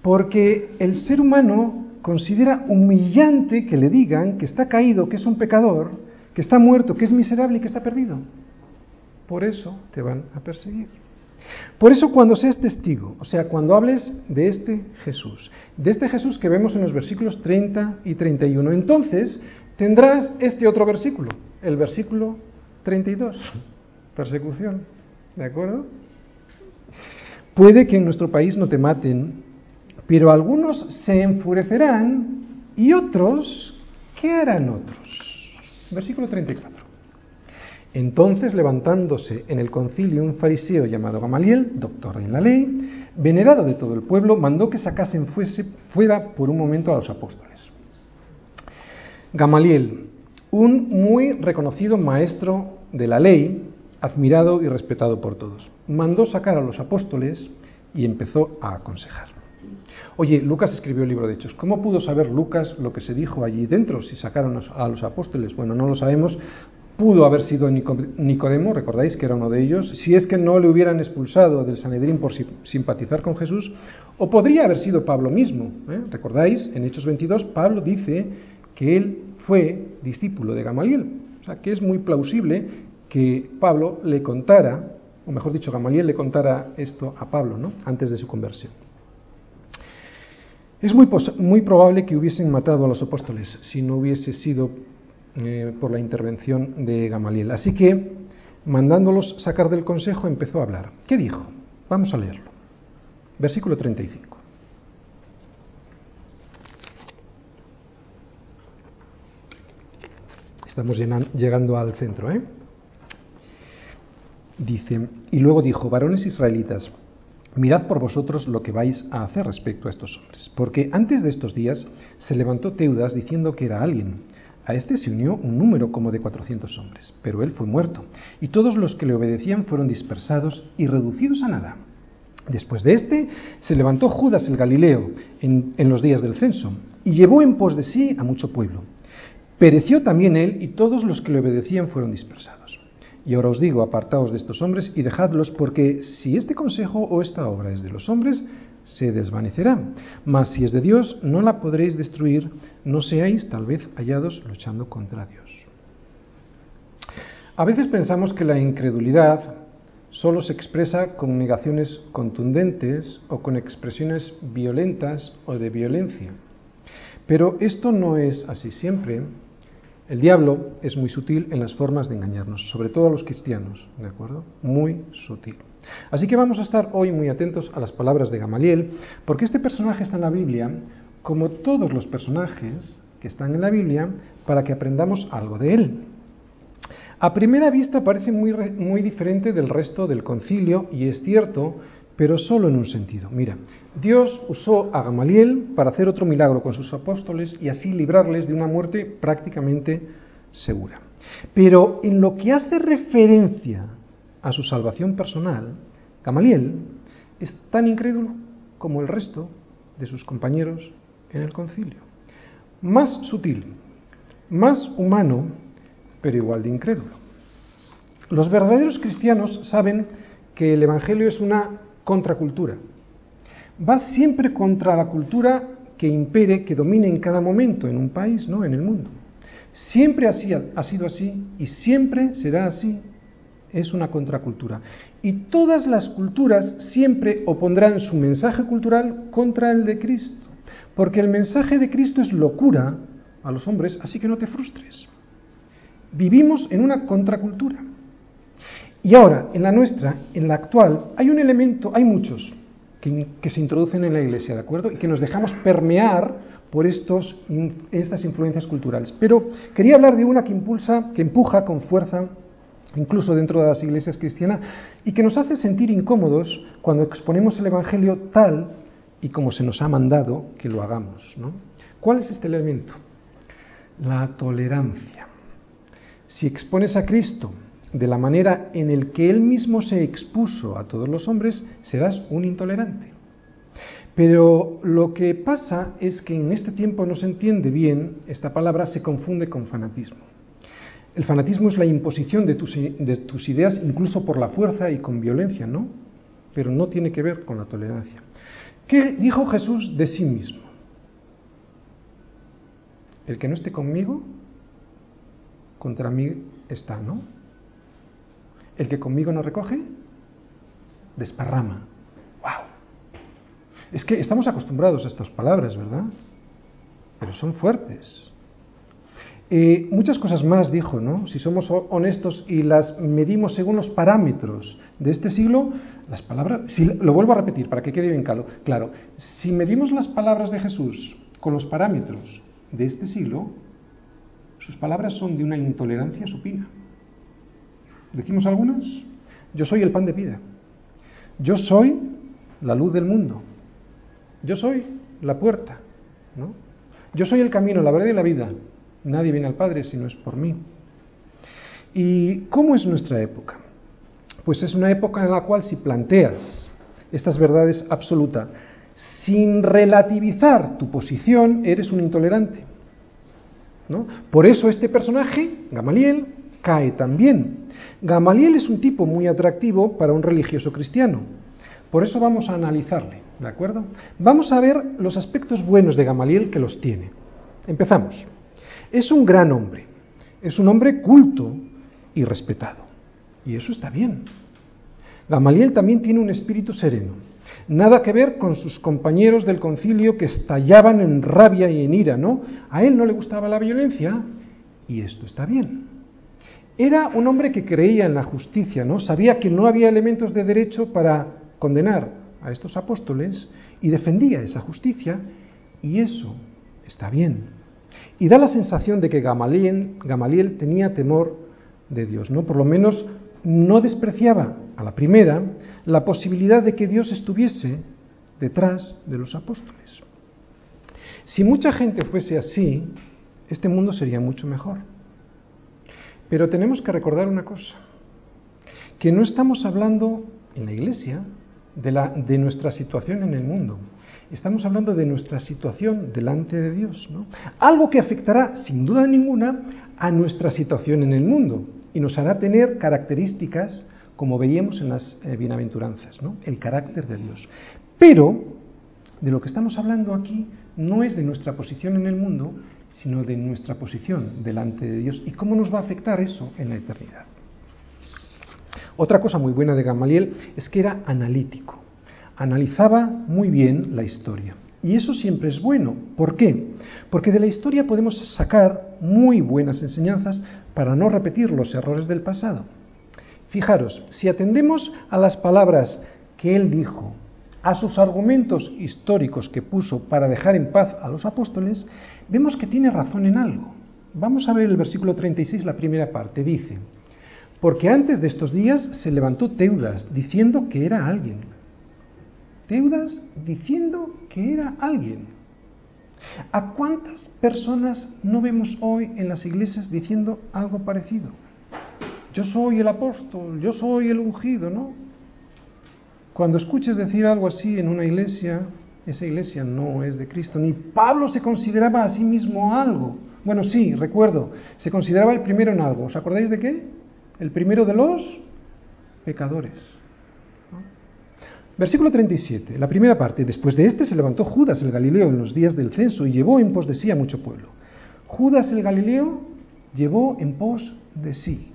Porque el ser humano considera humillante que le digan que está caído, que es un pecador, que está muerto, que es miserable y que está perdido. Por eso te van a perseguir. Por eso cuando seas testigo, o sea, cuando hables de este Jesús, de este Jesús que vemos en los versículos 30 y 31, entonces tendrás este otro versículo, el versículo 32, persecución, ¿de acuerdo? Puede que en nuestro país no te maten, pero algunos se enfurecerán y otros, ¿qué harán otros? Versículo 34. Entonces, levantándose en el concilio un fariseo llamado Gamaliel, doctor en la ley, venerado de todo el pueblo, mandó que sacasen fuese, fuera por un momento a los apóstoles. Gamaliel, un muy reconocido maestro de la ley, admirado y respetado por todos, mandó sacar a los apóstoles y empezó a aconsejar. Oye, Lucas escribió el libro de Hechos. ¿Cómo pudo saber Lucas lo que se dijo allí dentro si sacaron a los apóstoles? Bueno, no lo sabemos. Pudo haber sido Nicodemo, recordáis que era uno de ellos, si es que no le hubieran expulsado del Sanedrín por simpatizar con Jesús, o podría haber sido Pablo mismo. ¿eh? Recordáis, en Hechos 22, Pablo dice que él fue discípulo de Gamaliel. O sea, que es muy plausible que Pablo le contara, o mejor dicho, Gamaliel le contara esto a Pablo, ¿no? Antes de su conversión. Es muy, muy probable que hubiesen matado a los apóstoles si no hubiese sido eh, por la intervención de Gamaliel. Así que, mandándolos sacar del consejo, empezó a hablar. ¿Qué dijo? Vamos a leerlo. versículo 35. Estamos llegando al centro, ¿eh? Dice, y luego dijo, varones israelitas, mirad por vosotros lo que vais a hacer respecto a estos hombres, porque antes de estos días se levantó Teudas diciendo que era alguien. A este se unió un número como de cuatrocientos hombres, pero él fue muerto, y todos los que le obedecían fueron dispersados y reducidos a nada. Después de este, se levantó Judas el Galileo en, en los días del censo, y llevó en pos de sí a mucho pueblo. Pereció también él y todos los que le obedecían fueron dispersados. Y ahora os digo, apartaos de estos hombres y dejadlos, porque si este consejo o esta obra es de los hombres, se desvanecerá. Mas si es de Dios, no la podréis destruir, no seáis tal vez hallados luchando contra Dios. A veces pensamos que la incredulidad solo se expresa con negaciones contundentes o con expresiones violentas o de violencia. Pero esto no es así siempre. El diablo es muy sutil en las formas de engañarnos, sobre todo a los cristianos, ¿de acuerdo? Muy sutil. Así que vamos a estar hoy muy atentos a las palabras de Gamaliel, porque este personaje está en la Biblia, como todos los personajes que están en la Biblia, para que aprendamos algo de él. A primera vista parece muy, muy diferente del resto del concilio, y es cierto, pero solo en un sentido. Mira, Dios usó a Gamaliel para hacer otro milagro con sus apóstoles y así librarles de una muerte prácticamente segura. Pero en lo que hace referencia a su salvación personal, Gamaliel es tan incrédulo como el resto de sus compañeros en el concilio. Más sutil, más humano, pero igual de incrédulo. Los verdaderos cristianos saben que el Evangelio es una contracultura. Va siempre contra la cultura que impere, que domine en cada momento en un país, ¿no? En el mundo. Siempre ha sido así y siempre será así. Es una contracultura. Y todas las culturas siempre opondrán su mensaje cultural contra el de Cristo. Porque el mensaje de Cristo es locura a los hombres, así que no te frustres. Vivimos en una contracultura. Y ahora, en la nuestra, en la actual, hay un elemento, hay muchos que, se introducen en la iglesia, ¿de acuerdo? Y que nos dejamos permear por estos, estas influencias culturales. Pero quería hablar de una que impulsa, que empuja con fuerza, incluso dentro de las iglesias cristianas, y que nos hace sentir incómodos cuando exponemos el Evangelio tal y como se nos ha mandado que lo hagamos. ¿no? ¿Cuál es este elemento? La tolerancia. Si expones a Cristo de la manera en el que él mismo se expuso a todos los hombres, serás un intolerante. Pero lo que pasa es que en este tiempo no se entiende bien, esta palabra se confunde con fanatismo. El fanatismo es la imposición de tus, de tus ideas incluso por la fuerza y con violencia, ¿no? Pero no tiene que ver con la tolerancia. ¿Qué dijo Jesús de sí mismo? El que no esté conmigo, contra mí está, ¿no? El que conmigo no recoge, desparrama. ¡Wow! Es que estamos acostumbrados a estas palabras, ¿verdad? Pero son fuertes. Eh, muchas cosas más dijo, ¿no? Si somos honestos y las medimos según los parámetros de este siglo, las palabras, si, lo vuelvo a repetir para que quede bien claro, claro, si medimos las palabras de Jesús con los parámetros de este siglo, sus palabras son de una intolerancia supina. ¿Decimos algunas? Yo soy el pan de vida. Yo soy la luz del mundo. Yo soy la puerta. ¿no? Yo soy el camino, la verdad y la vida. Nadie viene al Padre si no es por mí. ¿Y cómo es nuestra época? Pues es una época en la cual si planteas estas verdades absolutas sin relativizar tu posición, eres un intolerante. ¿no? Por eso este personaje, Gamaliel, cae también. Gamaliel es un tipo muy atractivo para un religioso cristiano. Por eso vamos a analizarle, ¿de acuerdo? Vamos a ver los aspectos buenos de Gamaliel que los tiene. Empezamos. Es un gran hombre, es un hombre culto y respetado. Y eso está bien. Gamaliel también tiene un espíritu sereno. Nada que ver con sus compañeros del concilio que estallaban en rabia y en ira, ¿no? A él no le gustaba la violencia y esto está bien. Era un hombre que creía en la justicia, ¿no? Sabía que no había elementos de derecho para condenar, a estos apóstoles y defendía esa justicia y eso está bien. Y da la sensación de que Gamaliel, Gamaliel tenía temor de Dios, ¿no? Por lo menos no despreciaba a la primera la posibilidad de que Dios estuviese detrás de los apóstoles. Si mucha gente fuese así, este mundo sería mucho mejor. Pero tenemos que recordar una cosa, que no estamos hablando en la iglesia de, la, de nuestra situación en el mundo, estamos hablando de nuestra situación delante de Dios, ¿no? Algo que afectará, sin duda ninguna, a nuestra situación en el mundo y nos hará tener características como veíamos en las eh, bienaventuranzas, ¿no? El carácter de Dios. Pero de lo que estamos hablando aquí no es de nuestra posición en el mundo, sino de nuestra posición delante de Dios y cómo nos va a afectar eso en la eternidad. Otra cosa muy buena de Gamaliel es que era analítico, analizaba muy bien la historia. Y eso siempre es bueno. ¿Por qué? Porque de la historia podemos sacar muy buenas enseñanzas para no repetir los errores del pasado. Fijaros, si atendemos a las palabras que él dijo, a sus argumentos históricos que puso para dejar en paz a los apóstoles, vemos que tiene razón en algo. Vamos a ver el versículo 36, la primera parte. Dice, porque antes de estos días se levantó Teudas diciendo que era alguien. Teudas diciendo que era alguien. ¿A cuántas personas no vemos hoy en las iglesias diciendo algo parecido? Yo soy el apóstol, yo soy el ungido, ¿no? Cuando escuches decir algo así en una iglesia, esa iglesia no es de Cristo. Ni Pablo se consideraba a sí mismo algo. Bueno, sí, recuerdo, se consideraba el primero en algo. ¿Os acordáis de qué? El primero de los pecadores. Versículo 37, la primera parte. Después de este se levantó Judas el Galileo en los días del censo y llevó en pos de sí a mucho pueblo. Judas el Galileo llevó en pos de sí.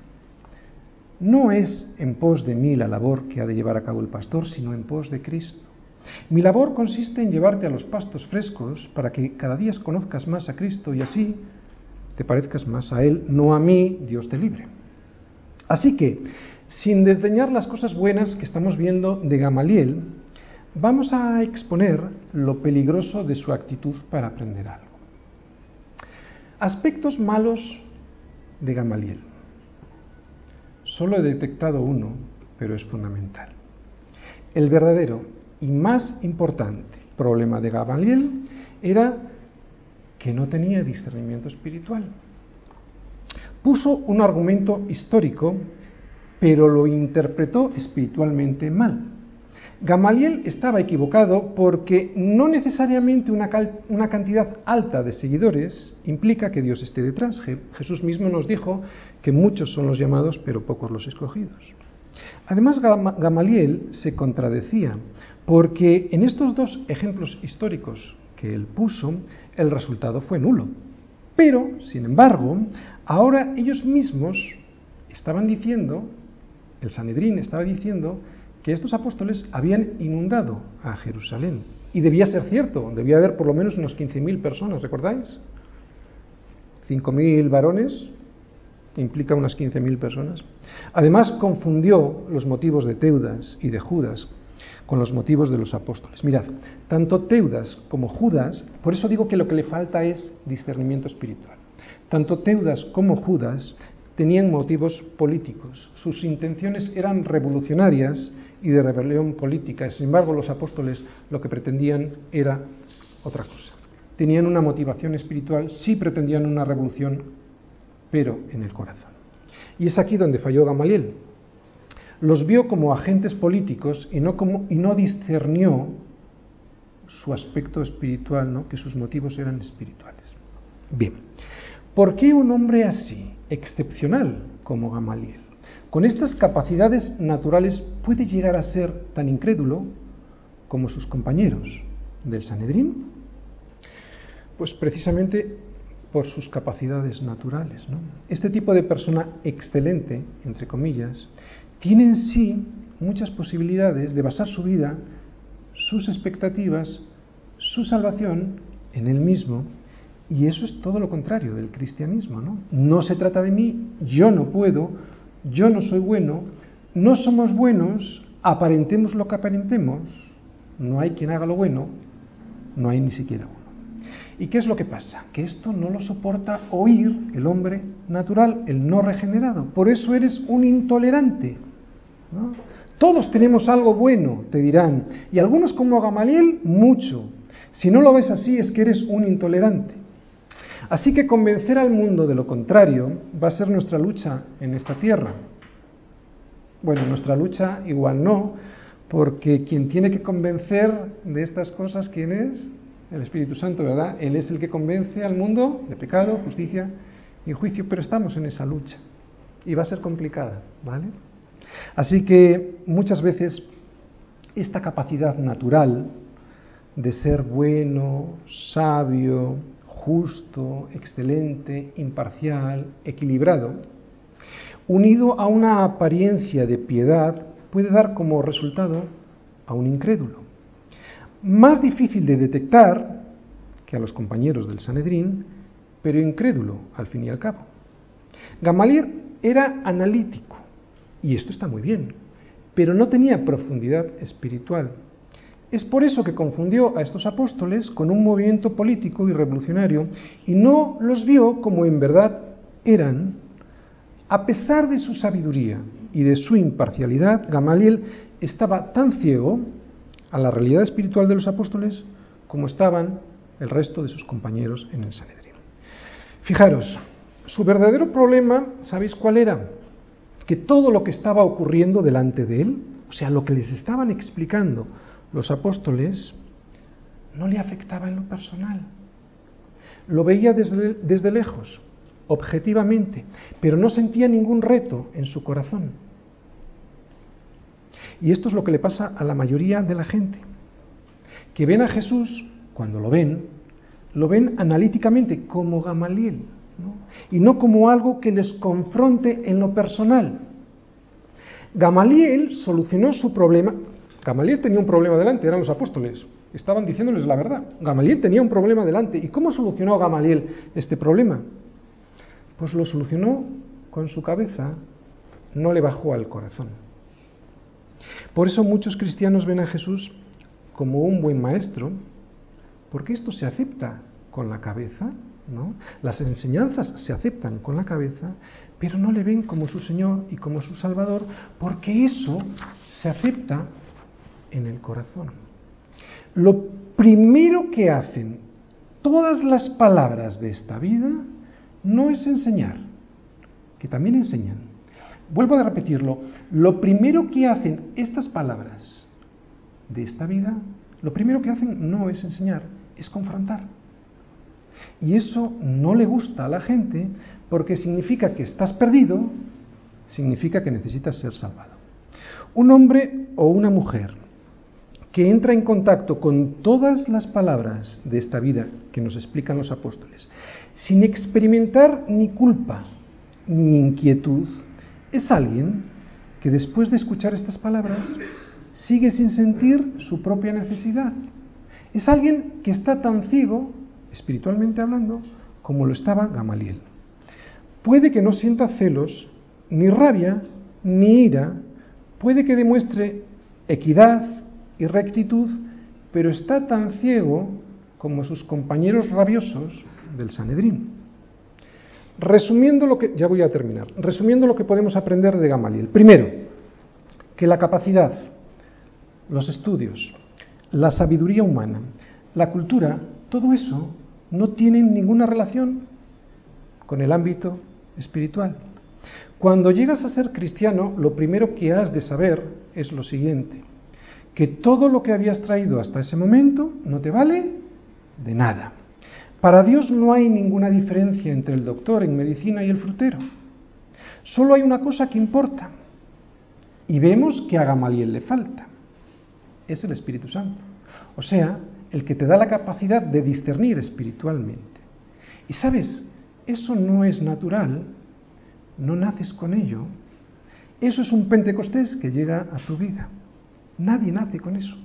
No es en pos de mí la labor que ha de llevar a cabo el pastor, sino en pos de Cristo. Mi labor consiste en llevarte a los pastos frescos para que cada día conozcas más a Cristo y así te parezcas más a Él, no a mí, Dios te libre. Así que, sin desdeñar las cosas buenas que estamos viendo de Gamaliel, vamos a exponer lo peligroso de su actitud para aprender algo. Aspectos malos de Gamaliel. Solo he detectado uno, pero es fundamental. El verdadero y más importante problema de Gamaliel era que no tenía discernimiento espiritual. Puso un argumento histórico, pero lo interpretó espiritualmente mal. Gamaliel estaba equivocado porque no necesariamente una, una, cantidad alta de seguidores implica que Dios esté detrás. Jesús mismo nos dijo que muchos son los llamados, pero pocos los escogidos. Además, Gamaliel se contradecía, porque en estos dos ejemplos históricos que él puso, el resultado fue nulo. Pero, sin embargo, ahora ellos mismos estaban diciendo, el Sanedrín estaba diciendo, que estos apóstoles habían inundado a Jerusalén. Y debía ser cierto, debía haber por lo menos unos 15.000 personas, ¿recordáis? 5.000 varones, implica unas 15.000 personas. Además, confundió los motivos de Teudas y de Judas con los motivos de los apóstoles. Mirad, tanto Teudas como Judas, por eso digo que lo que le falta es discernimiento espiritual. Tanto Teudas como Judas tenían motivos políticos, sus intenciones eran revolucionarias y de rebelión política. Sin embargo, los apóstoles lo que pretendían era otra cosa. Tenían una motivación espiritual, sí pretendían una revolución, pero en el corazón. Y es aquí donde falló Gamaliel. Los vio como agentes políticos y no, como, y no discernió su aspecto espiritual, ¿no? que sus motivos eran espirituales. Bien, ¿por qué un hombre así, excepcional como Gamaliel, con estas capacidades naturales puede llegar a ser tan incrédulo como sus compañeros del Sanedrín? Pues precisamente por sus capacidades naturales. Este tipo de persona excelente, entre comillas, tiene en sí muchas posibilidades de basar su vida, sus expectativas, su salvación en él mismo, y eso es todo lo contrario del cristianismo. No, no se trata de mí, yo no puedo, yo no soy bueno, no somos buenos, aparentemos lo que aparentemos, no hay quien haga lo bueno, no hay ni siquiera uno. ¿Y qué es lo que pasa? Que esto no lo soporta oír el hombre natural, el no regenerado. Por eso eres un intolerante. Todos tenemos algo bueno, te dirán. Y algunos como Gamaliel, mucho. Si no lo ves así es que eres un intolerante. Así que convencer al mundo de lo contrario va a ser nuestra lucha en esta tierra. Bueno, nuestra lucha igual no, porque quien tiene que convencer de estas cosas, ¿quién es? El Espíritu Santo, ¿verdad? Él es el que convence al mundo de pecado, justicia y juicio, pero estamos en esa lucha y va a ser complicada, ¿vale? Así que muchas veces esta capacidad natural de ser bueno, sabio, justo, excelente, imparcial, equilibrado, unido a una apariencia de piedad, puede dar como resultado a un incrédulo. Más difícil de detectar que a los compañeros del Sanedrín, pero incrédulo al fin y al cabo. Gamaliel era analítico, y esto está muy bien, pero no tenía profundidad espiritual. Es por eso que confundió a estos apóstoles con un movimiento político y revolucionario y no los vio como en verdad eran. A pesar de su sabiduría y de su imparcialidad, Gamaliel estaba tan ciego a la realidad espiritual de los apóstoles como estaban el resto de sus compañeros en el Sanedrín. Fijaros, su verdadero problema, ¿sabéis cuál era? Que todo lo que estaba ocurriendo delante de él, o sea, lo que les estaban explicando los apóstoles, no le afectaba en lo personal. Lo veía desde, desde lejos, objetivamente, pero no sentía ningún reto en su corazón. Y esto es lo que le pasa a la mayoría de la gente, que ven a Jesús, cuando lo ven, lo ven analíticamente como Gamaliel, y no como algo que les confronte en lo personal. Gamaliel solucionó su problema. Gamaliel tenía un problema delante, eran los apóstoles. Estaban diciéndoles la verdad. Gamaliel tenía un problema delante. ¿Y cómo solucionó Gamaliel este problema? Pues lo solucionó con su cabeza, no le bajó al corazón. Por eso muchos cristianos ven a Jesús como un buen maestro, porque esto se acepta con la cabeza, ¿no? Las enseñanzas se aceptan con la cabeza, pero no le ven como su Señor y como su Salvador, porque eso se acepta en el corazón. Lo primero que hacen todas las palabras de esta vida no es enseñar, que también enseñan, Vuelvo a repetirlo, lo primero que hacen estas palabras de esta vida, lo primero que hacen no es enseñar, es confrontar. Y eso no le gusta a la gente porque significa que estás perdido, significa que necesitas ser salvado. Un hombre o una mujer que entra en contacto con todas las palabras de esta vida que nos explican los apóstoles, sin experimentar ni culpa ni inquietud, es alguien que después de escuchar estas palabras sigue sin sentir su propia necesidad. Es alguien que está tan ciego, espiritualmente hablando, como lo estaba Gamaliel. Puede que no sienta celos, ni rabia, ni ira, puede que demuestre equidad y rectitud, pero está tan ciego como sus compañeros rabiosos del Sanedrín. Resumiendo lo que, ya voy a terminar, resumiendo lo que podemos aprender de Gamaliel. Primero, que la capacidad, los estudios, la sabiduría humana, la cultura, todo eso no tienen ninguna relación con el ámbito espiritual. Cuando llegas a ser cristiano, lo primero que has de saber es lo siguiente, que todo lo que habías traído hasta ese momento no te vale de nada. Para Dios no hay ninguna diferencia entre el doctor en medicina y el frutero. Solo hay una cosa que importa. Y vemos que a Gamaliel le falta. Es el Espíritu Santo. O sea, el que te da la capacidad de discernir espiritualmente. Y sabes, eso no es natural, no naces con ello. Eso es un Pentecostés que llega a tu vida. Nadie nace con eso.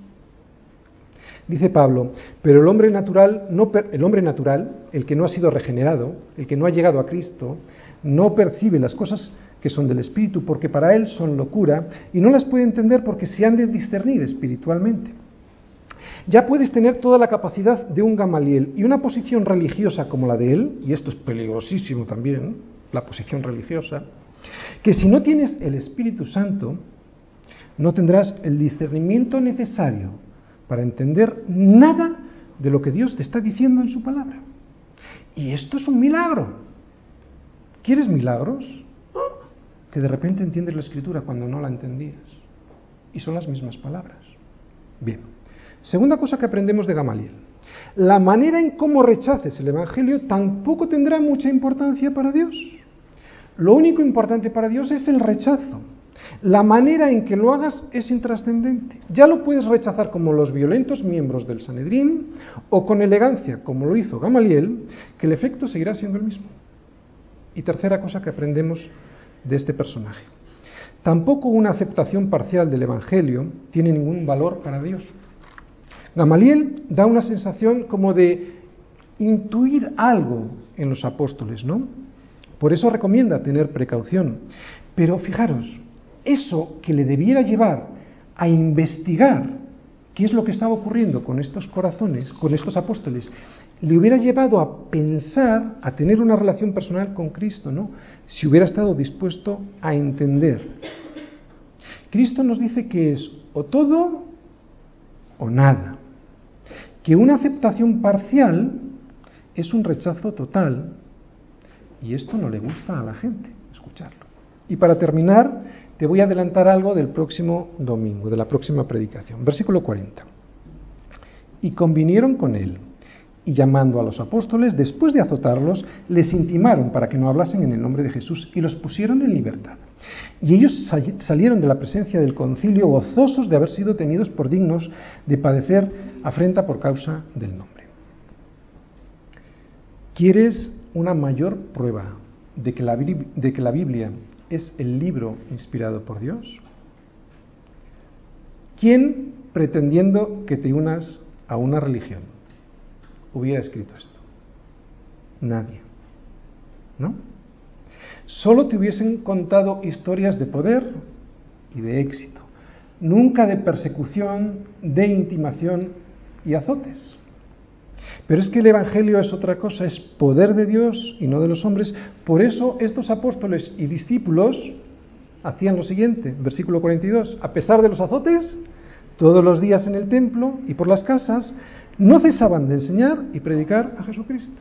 Dice Pablo, pero el hombre natural, no el hombre natural, el que no ha sido regenerado, el que no ha llegado a Cristo, no percibe las cosas que son del Espíritu, porque para él son locura, y no las puede entender porque se han de discernir espiritualmente. Ya puedes tener toda la capacidad de un Gamaliel y una posición religiosa como la de él, y esto es peligrosísimo también, la posición religiosa, que si no tienes el Espíritu Santo, no tendrás el discernimiento necesario para entender nada de lo que Dios te está diciendo en su palabra. Y esto es un milagro. ¿Quieres milagros? Que de repente entiendes la escritura cuando no la entendías. Y son las mismas palabras. Bien. Segunda cosa que aprendemos de Gamaliel. La manera en cómo rechaces el Evangelio tampoco tendrá mucha importancia para Dios. Lo único importante para Dios es el rechazo. La manera en que lo hagas es intrascendente. Ya lo puedes rechazar como los violentos miembros del Sanedrín o con elegancia, como lo hizo Gamaliel, que el efecto seguirá siendo el mismo. Y tercera cosa que aprendemos de este personaje. Tampoco una aceptación parcial del Evangelio tiene ningún valor para Dios. Gamaliel da una sensación como de intuir algo en los apóstoles, ¿no? Por eso recomienda tener precaución. Pero fijaros, eso que le debiera llevar a investigar qué es lo que estaba ocurriendo con estos corazones, con estos apóstoles, le hubiera llevado a pensar, a tener una relación personal con Cristo, ¿no? Si hubiera estado dispuesto a entender. Cristo nos dice que es o todo o nada. Que una aceptación parcial es un rechazo total y esto no le gusta a la gente, escucharlo. Y para terminar, te voy a adelantar algo del próximo domingo, de la próxima predicación. Versículo 40. Y convinieron con él, y llamando a los apóstoles, después de azotarlos, les intimaron para que no hablasen en el nombre de Jesús y los pusieron en libertad. Y ellos salieron de la presencia del concilio gozosos de haber sido tenidos por dignos de padecer afrenta por causa del nombre. ¿Quieres una mayor prueba de que la, de que la Biblia es el libro inspirado por Dios? ¿Quién, pretendiendo que te unas a una religión, hubiera escrito esto? Nadie. ¿No? Solo te hubiesen contado historias de poder y de éxito, nunca de persecución, de intimación y azotes. Pero es que el Evangelio es otra cosa, es poder de Dios y no de los hombres. Por eso estos apóstoles y discípulos hacían lo siguiente, versículo 42, a pesar de los azotes, todos los días en el templo y por las casas, no cesaban de enseñar y predicar a Jesucristo.